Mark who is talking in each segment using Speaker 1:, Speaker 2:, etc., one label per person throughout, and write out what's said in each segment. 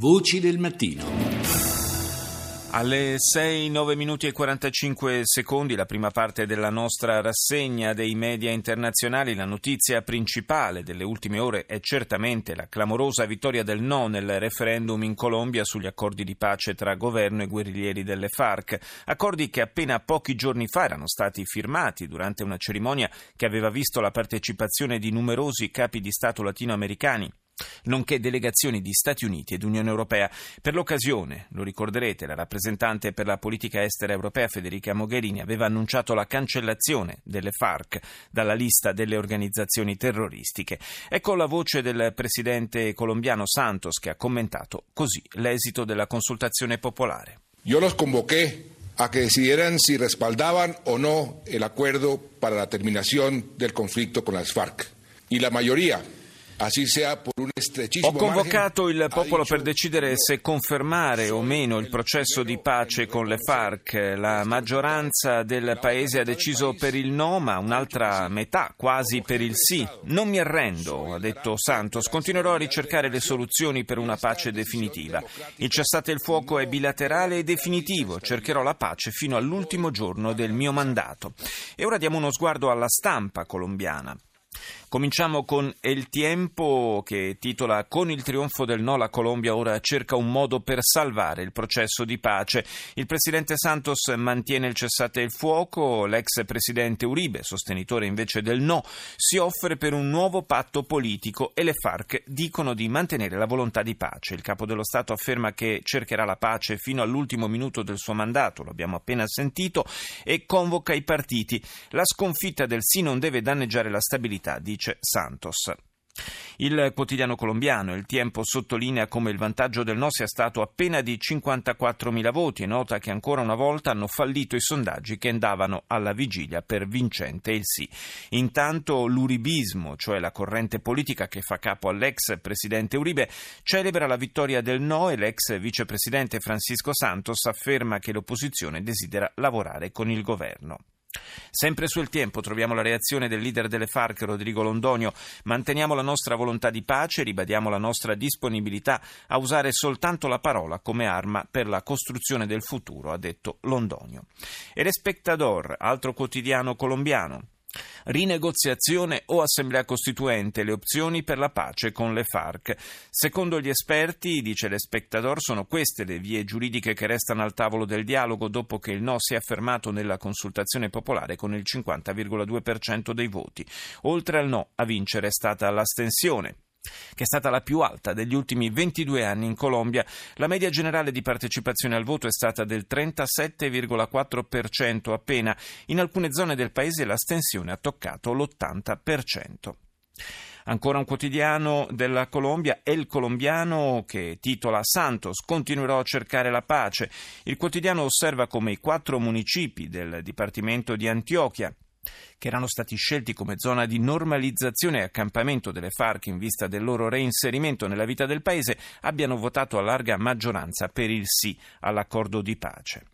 Speaker 1: Voci del mattino.
Speaker 2: Alle 6, 9 minuti e 45 secondi, la prima parte della nostra rassegna dei media internazionali, la notizia principale delle ultime ore è certamente la clamorosa vittoria del no nel referendum in Colombia sugli accordi di pace tra governo e guerriglieri delle FARC, accordi che appena pochi giorni fa erano stati firmati durante una cerimonia che aveva visto la partecipazione di numerosi capi di Stato latinoamericani nonché delegazioni di Stati Uniti ed Unione Europea. Per l'occasione, lo ricorderete, la rappresentante per la politica estera europea Federica Mogherini aveva annunciato la cancellazione delle FARC dalla lista delle organizzazioni terroristiche. Ecco la voce del presidente colombiano Santos che ha commentato così l'esito della consultazione popolare.
Speaker 3: Io los convoqué a que decidieran si respaldaban o no el acuerdo para la terminación del conflicto con las FARC. Y la mayoría
Speaker 2: ho convocato il popolo per decidere se confermare o meno il processo di pace con le FARC. La maggioranza del paese ha deciso per il no, ma un'altra metà quasi per il sì. Non mi arrendo, ha detto Santos. Continuerò a ricercare le soluzioni per una pace definitiva. Il cessate il fuoco è bilaterale e definitivo. Cercherò la pace fino all'ultimo giorno del mio mandato. E ora diamo uno sguardo alla stampa colombiana. Cominciamo con El Tiempo che titola Con il trionfo del no la Colombia ora cerca un modo per salvare il processo di pace. Il presidente Santos mantiene il cessate il fuoco, l'ex presidente Uribe, sostenitore invece del no, si offre per un nuovo patto politico e le FARC dicono di mantenere la volontà di pace. Il capo dello Stato afferma che cercherà la pace fino all'ultimo minuto del suo mandato, lo abbiamo appena sentito, e convoca i partiti. La sconfitta del sì non deve danneggiare la stabilità, dice dice Santos. Il quotidiano colombiano Il Tiempo sottolinea come il vantaggio del no sia stato appena di 54.000 voti e nota che ancora una volta hanno fallito i sondaggi che andavano alla vigilia per vincente il sì. Intanto l'uribismo, cioè la corrente politica che fa capo all'ex presidente Uribe, celebra la vittoria del no e l'ex vicepresidente Francisco Santos afferma che l'opposizione desidera lavorare con il governo. Sempre sul tempo troviamo la reazione del leader delle FARC, Rodrigo Londonio. Manteniamo la nostra volontà di pace, ribadiamo la nostra disponibilità a usare soltanto la parola come arma per la costruzione del futuro, ha detto Londonio. E l'Espectador, altro quotidiano colombiano. Rinegoziazione o assemblea costituente, le opzioni per la pace con le FARC. Secondo gli esperti, dice l'Espectador, sono queste le vie giuridiche che restano al tavolo del dialogo dopo che il no si è affermato nella consultazione popolare con il 50,2% dei voti. Oltre al no, a vincere è stata l'astensione che è stata la più alta degli ultimi 22 anni in Colombia. La media generale di partecipazione al voto è stata del 37,4% appena. In alcune zone del paese l'astensione ha toccato l'80%. Ancora un quotidiano della Colombia, El Colombiano, che titola Santos, continuerò a cercare la pace. Il quotidiano osserva come i quattro municipi del Dipartimento di Antiochia che erano stati scelti come zona di normalizzazione e accampamento delle FARC in vista del loro reinserimento nella vita del paese, abbiano votato a larga maggioranza per il sì all'accordo di pace.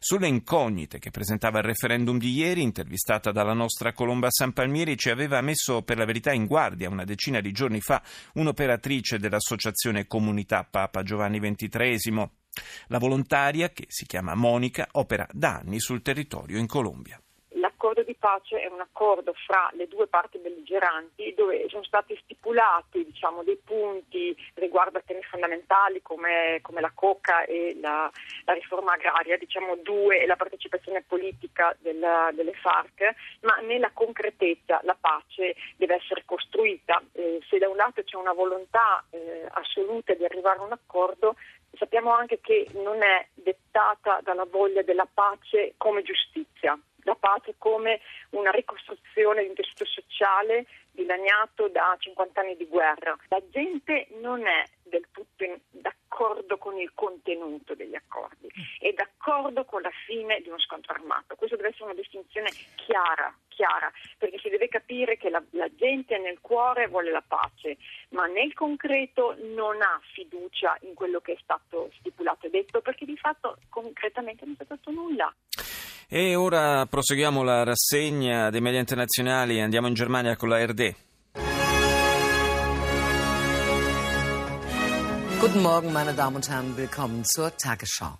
Speaker 2: Sulle incognite che presentava il referendum di ieri, intervistata dalla nostra Colomba San Palmieri, ci aveva messo per la verità in guardia una decina di giorni fa un'operatrice dell'associazione Comunità Papa Giovanni XXIII. La volontaria, che si chiama Monica, opera da anni sul territorio in Colombia
Speaker 4: pace è un accordo fra le due parti belligeranti dove sono stati stipulati diciamo, dei punti riguardo a temi fondamentali come, come la coca e la, la riforma agraria, diciamo due e la partecipazione politica della, delle FARC, ma nella concretezza la pace deve essere costruita. Eh, se da un lato c'è una volontà eh, assoluta di arrivare a un accordo, sappiamo anche che non è dettata dalla voglia della pace come giustizia la pace come una ricostruzione di un tessuto sociale dilaniato da 50 anni di guerra. La gente non è del tutto d'accordo con il contenuto degli accordi, è d'accordo con la fine di uno scontro armato. Questa deve essere una distinzione chiara, chiara, perché si deve capire che la, la gente nel cuore vuole la pace, ma nel concreto non ha fiducia in quello che è stato stipulato e detto, perché di fatto concretamente non è stato nulla.
Speaker 2: E ora proseguiamo la rassegna dei media internazionali, andiamo in Germania con la RD.
Speaker 1: Guten Morgen, meine Damen und Herren, willkommen zur Tagesschau.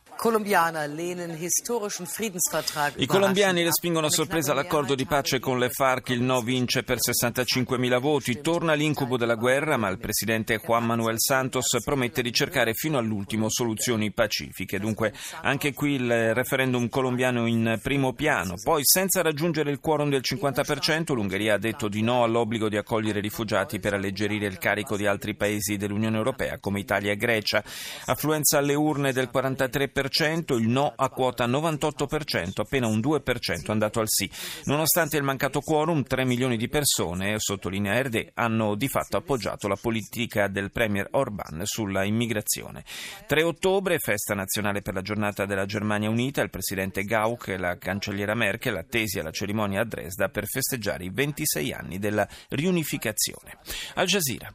Speaker 2: I colombiani respingono a sorpresa l'accordo di pace con le FARC, il no vince per 65.000 voti, torna l'incubo della guerra, ma il presidente Juan Manuel Santos promette di cercare fino all'ultimo soluzioni pacifiche. Dunque anche qui il referendum colombiano in primo piano. Poi senza raggiungere il quorum del 50% l'Ungheria ha detto di no all'obbligo di accogliere rifugiati per alleggerire il carico di altri paesi dell'Unione Europea come Italia e Grecia. Affluenza alle urne del 43% il no a quota 98%, appena un 2% andato al sì. Nonostante il mancato quorum, 3 milioni di persone, sottolinea Erde, hanno di fatto appoggiato la politica del Premier Orban sulla immigrazione. 3 ottobre, festa nazionale per la giornata della Germania Unita, il presidente Gauck e la cancelliera Merkel attesi alla cerimonia a Dresda per festeggiare i 26 anni della riunificazione. Al Jazeera.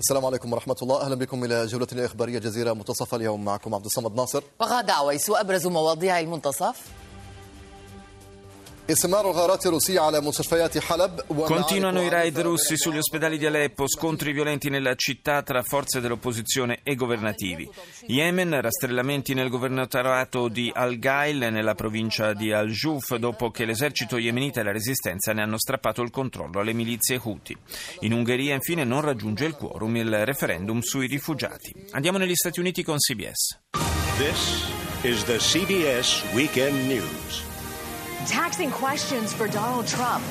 Speaker 5: السلام عليكم ورحمة الله. أهلا بكم إلى جولتنا الإخبارية جزيرة منتصف اليوم معكم عبد الصمد ناصر.
Speaker 1: وغادة عويس وأبرز مواضيع المنتصف.
Speaker 2: Continuano i raid russi sugli ospedali di Aleppo, scontri violenti nella città tra forze dell'opposizione e governativi. Yemen, rastrellamenti nel governatorato di Al-Ghail nella provincia di Al-Juf dopo che l'esercito yemenita e la resistenza ne hanno strappato il controllo alle milizie Houthi. In Ungheria infine non raggiunge il quorum il referendum sui rifugiati. Andiamo negli Stati Uniti con CBS.
Speaker 6: This is the CBS Weekend News.
Speaker 7: Taxing questions for Donald Trump.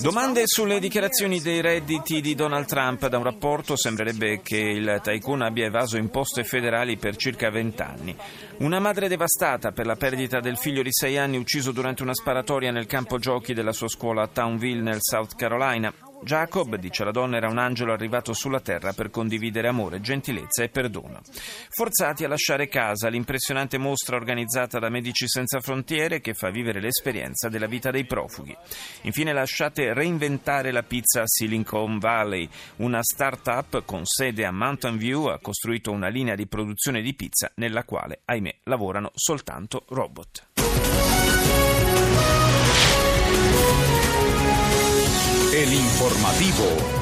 Speaker 2: Domande sulle dichiarazioni dei redditi di Donald Trump. Da un rapporto sembrerebbe che il tycoon abbia evaso imposte federali per circa vent'anni. Una madre devastata per la perdita del figlio di sei anni ucciso durante una sparatoria nel campo giochi della sua scuola a Townville nel South Carolina. Jacob, dice la donna, era un angelo arrivato sulla terra per condividere amore, gentilezza e perdono. Forzati a lasciare casa, l'impressionante mostra organizzata da Medici Senza Frontiere che fa vivere l'esperienza della vita dei profughi. Infine lasciate reinventare la pizza a Silicon Valley. Una start-up con sede a Mountain View ha costruito una linea di produzione di pizza nella quale, ahimè, lavorano soltanto robot.
Speaker 8: El informativo.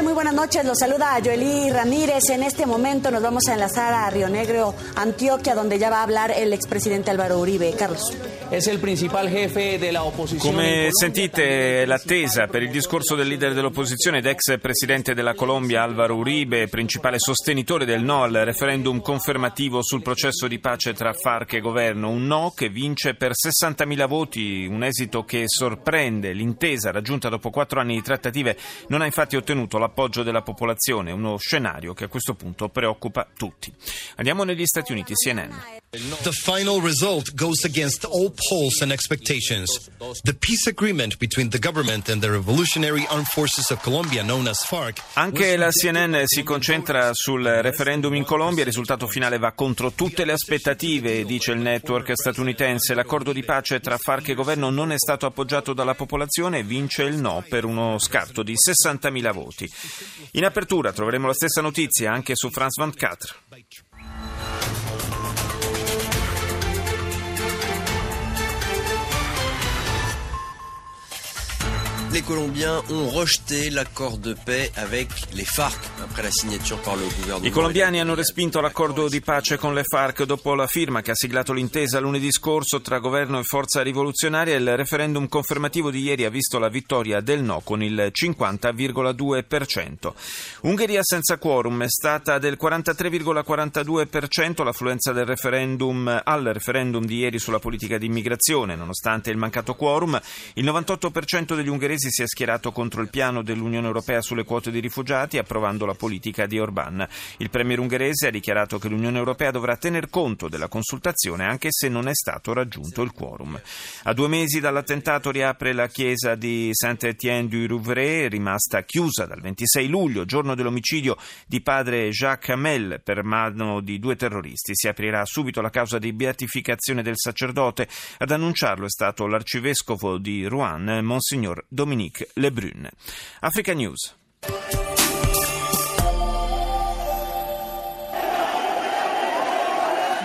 Speaker 9: ¿Qué tal? Muy buenas noches. Los saluda Joely Ramírez. En este momento nos vamos a enlazar a Río Negro, Antioquia, donde ya va a hablar el expresidente Álvaro Uribe. Carlos.
Speaker 10: Es el principal jefe de la oposición.
Speaker 2: Come sentite, l'attesa per il discorso del leader dell'opposizione ed ex presidente della Colombia Álvaro Uribe, principale sostenitore del no al referendum confermativo sul processo di pace tra FARC e governo. Un no che vince per 60.000 voti, un esito che sorprende. L'intesa raggiunta dopo quattro anni di trattative non ha infatti ottenuto ottenuto l'appoggio della popolazione, uno scenario che a questo punto preoccupa tutti. Andiamo negli Stati Uniti, CNN.
Speaker 11: The final result goes against all polls and expectations. The peace agreement between the government and the Revolutionary Armed Forces of Colombia, known as FARC.
Speaker 2: Anche la CNN si concentra sul referendum in Colombia. Il risultato finale va contro tutte le aspettative, dice il network statunitense. L'accordo di pace tra FARC e governo non è stato appoggiato dalla popolazione e vince il no per uno scarto di 60.000 voti. In apertura troveremo la stessa notizia anche su France 24.
Speaker 12: Les Colombiens ont rejeté l'accord de paix avec les FARC après la signature par le gouvernement.
Speaker 2: I colombiani hanno respinto l'accordo di pace con le FARC dopo la firma che ha siglato l'intesa lunedì scorso tra governo e forza rivoluzionaria. Il referendum confermativo di ieri ha visto la vittoria del no con il 50,2%. Ungheria senza quorum è stata del 43,42% l'affluenza del referendum al referendum di ieri sulla politica di immigrazione. Nonostante il mancato quorum, il 98% degli ungheresi Paesi si è schierato contro il piano dell'Unione Europea sulle quote di rifugiati, approvando la politica di Orban. Il premier ungherese ha dichiarato che l'Unione Europea dovrà tener conto della consultazione anche se non è stato raggiunto il quorum. A due mesi dall'attentato riapre la chiesa di Saint-Étienne du Rouvray, rimasta chiusa dal 26 luglio, giorno dell'omicidio di padre Jacques Hamel per mano di due terroristi. Si aprirà subito la causa di beatificazione del sacerdote. Ad annunciarlo è stato l'arcivescovo di Rouen, Monsignor Domenico. Dominique Lebrun. Africa News.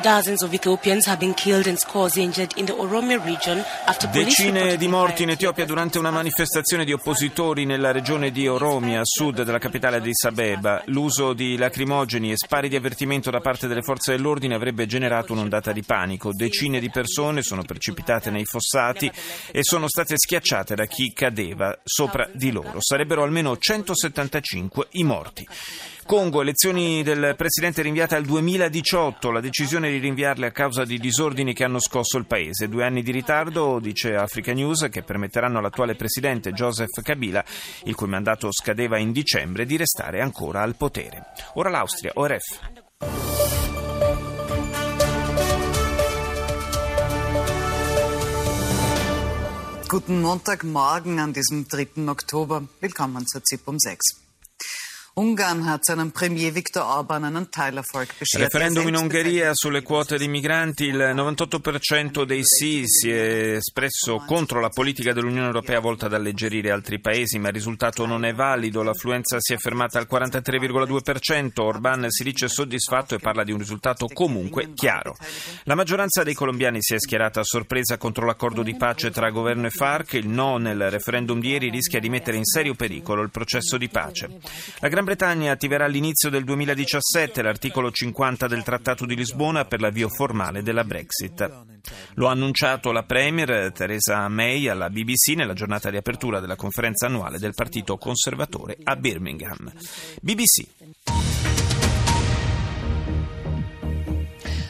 Speaker 13: Dozens of Ethiopians have been killed and scores injured in the Oromia region after
Speaker 2: Decine di morti in Etiopia durante una manifestazione di oppositori nella regione di Oromia, a sud della capitale Addis Abeba. L'uso di lacrimogeni e spari di avvertimento da parte delle forze dell'ordine avrebbe generato un'ondata di panico. Decine di persone sono precipitate nei fossati e sono state schiacciate da chi cadeva sopra di loro. Sarebbero almeno 175 i morti. Congo, elezioni del presidente rinviate al 2018, la decisione di rinviarle a causa di disordini che hanno scosso il paese. Due anni di ritardo, dice Africa News, che permetteranno all'attuale presidente Joseph Kabila, il cui mandato scadeva in dicembre, di restare ancora al potere. Ora l'Austria, ORF.
Speaker 14: Guten Montagmorgen an diesem 3. Oktober. Willkommen zur ZIP um 6. Ungarn hat seinem Premier Viktor Orban einen Teilerfolg beschert.
Speaker 2: Referendum in Ungheria sulle quote di migranti, il 98% dei sì si è espresso contro la politica dell'Unione Europea volta ad alleggerire altri paesi, ma il risultato non è valido, l'affluenza si è fermata al 43,2%, Orban si dice soddisfatto e parla di un risultato comunque chiaro. La maggioranza dei colombiani si è schierata a sorpresa contro l'accordo di pace tra governo e FARC, il no nel referendum di ieri rischia di mettere in serio pericolo il processo di pace. La Gran Bretagna attiverà all'inizio del 2017 l'articolo 50 del Trattato di Lisbona per l'avvio formale della Brexit. Lo ha annunciato la Premier Theresa May alla BBC nella giornata di apertura della conferenza annuale del Partito Conservatore a Birmingham. BBC.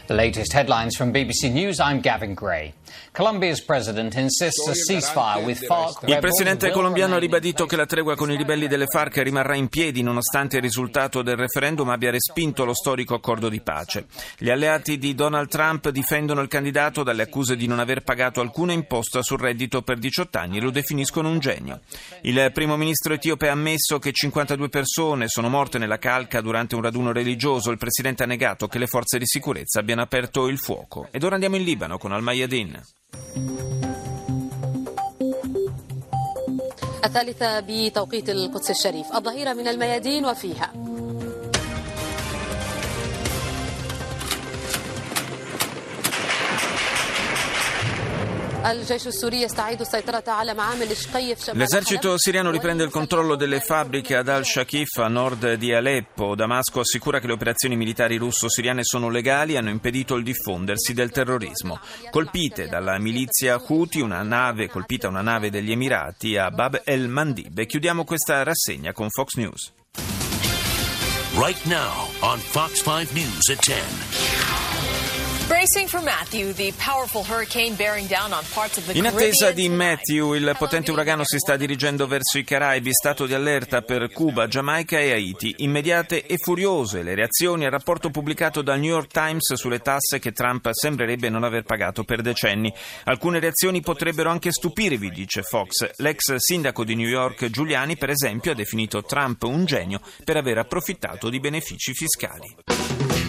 Speaker 15: The latest headlines from BBC News. I'm Gavin Gray. Colombia's president insists a ceasefire with FARC.
Speaker 2: Il presidente colombiano ha ribadito che la tregua con i ribelli delle FARC rimarrà in piedi nonostante il risultato del referendum abbia respinto lo storico accordo di pace. Gli alleati di Donald Trump difendono il candidato dalle accuse di non aver pagato alcuna imposta sul reddito per 18 anni e lo definiscono un genio. Il primo ministro etiope ha ammesso che 52 persone sono morte nella calca durante un raduno religioso. Il presidente ha negato che le forze di sicurezza abbiano aperto il fuoco. Ed ora andiamo in Libano con Al-Mayadin.
Speaker 16: الثالثة بتوقيت القدس الشريف الظهيرة من الميادين وفيها.
Speaker 2: L'esercito siriano riprende il controllo delle fabbriche ad al-Shakif a nord di Aleppo. Damasco assicura che le operazioni militari russo-siriane sono legali e hanno impedito il diffondersi del terrorismo. Colpite dalla milizia Houthi, una nave, colpita una nave degli Emirati a Bab el-Mandib. E chiudiamo questa rassegna con Fox News.
Speaker 17: Right now on Fox 5 News at 10.
Speaker 2: In attesa di Matthew, il potente uragano si sta dirigendo verso i Caraibi, stato di allerta per Cuba, Giamaica e Haiti. Immediate e furiose le reazioni al rapporto pubblicato dal New York Times sulle tasse che Trump sembrerebbe non aver pagato per decenni. Alcune reazioni potrebbero anche stupirvi, dice Fox. L'ex sindaco di New York, Giuliani, per esempio, ha definito Trump un genio per aver approfittato di benefici fiscali.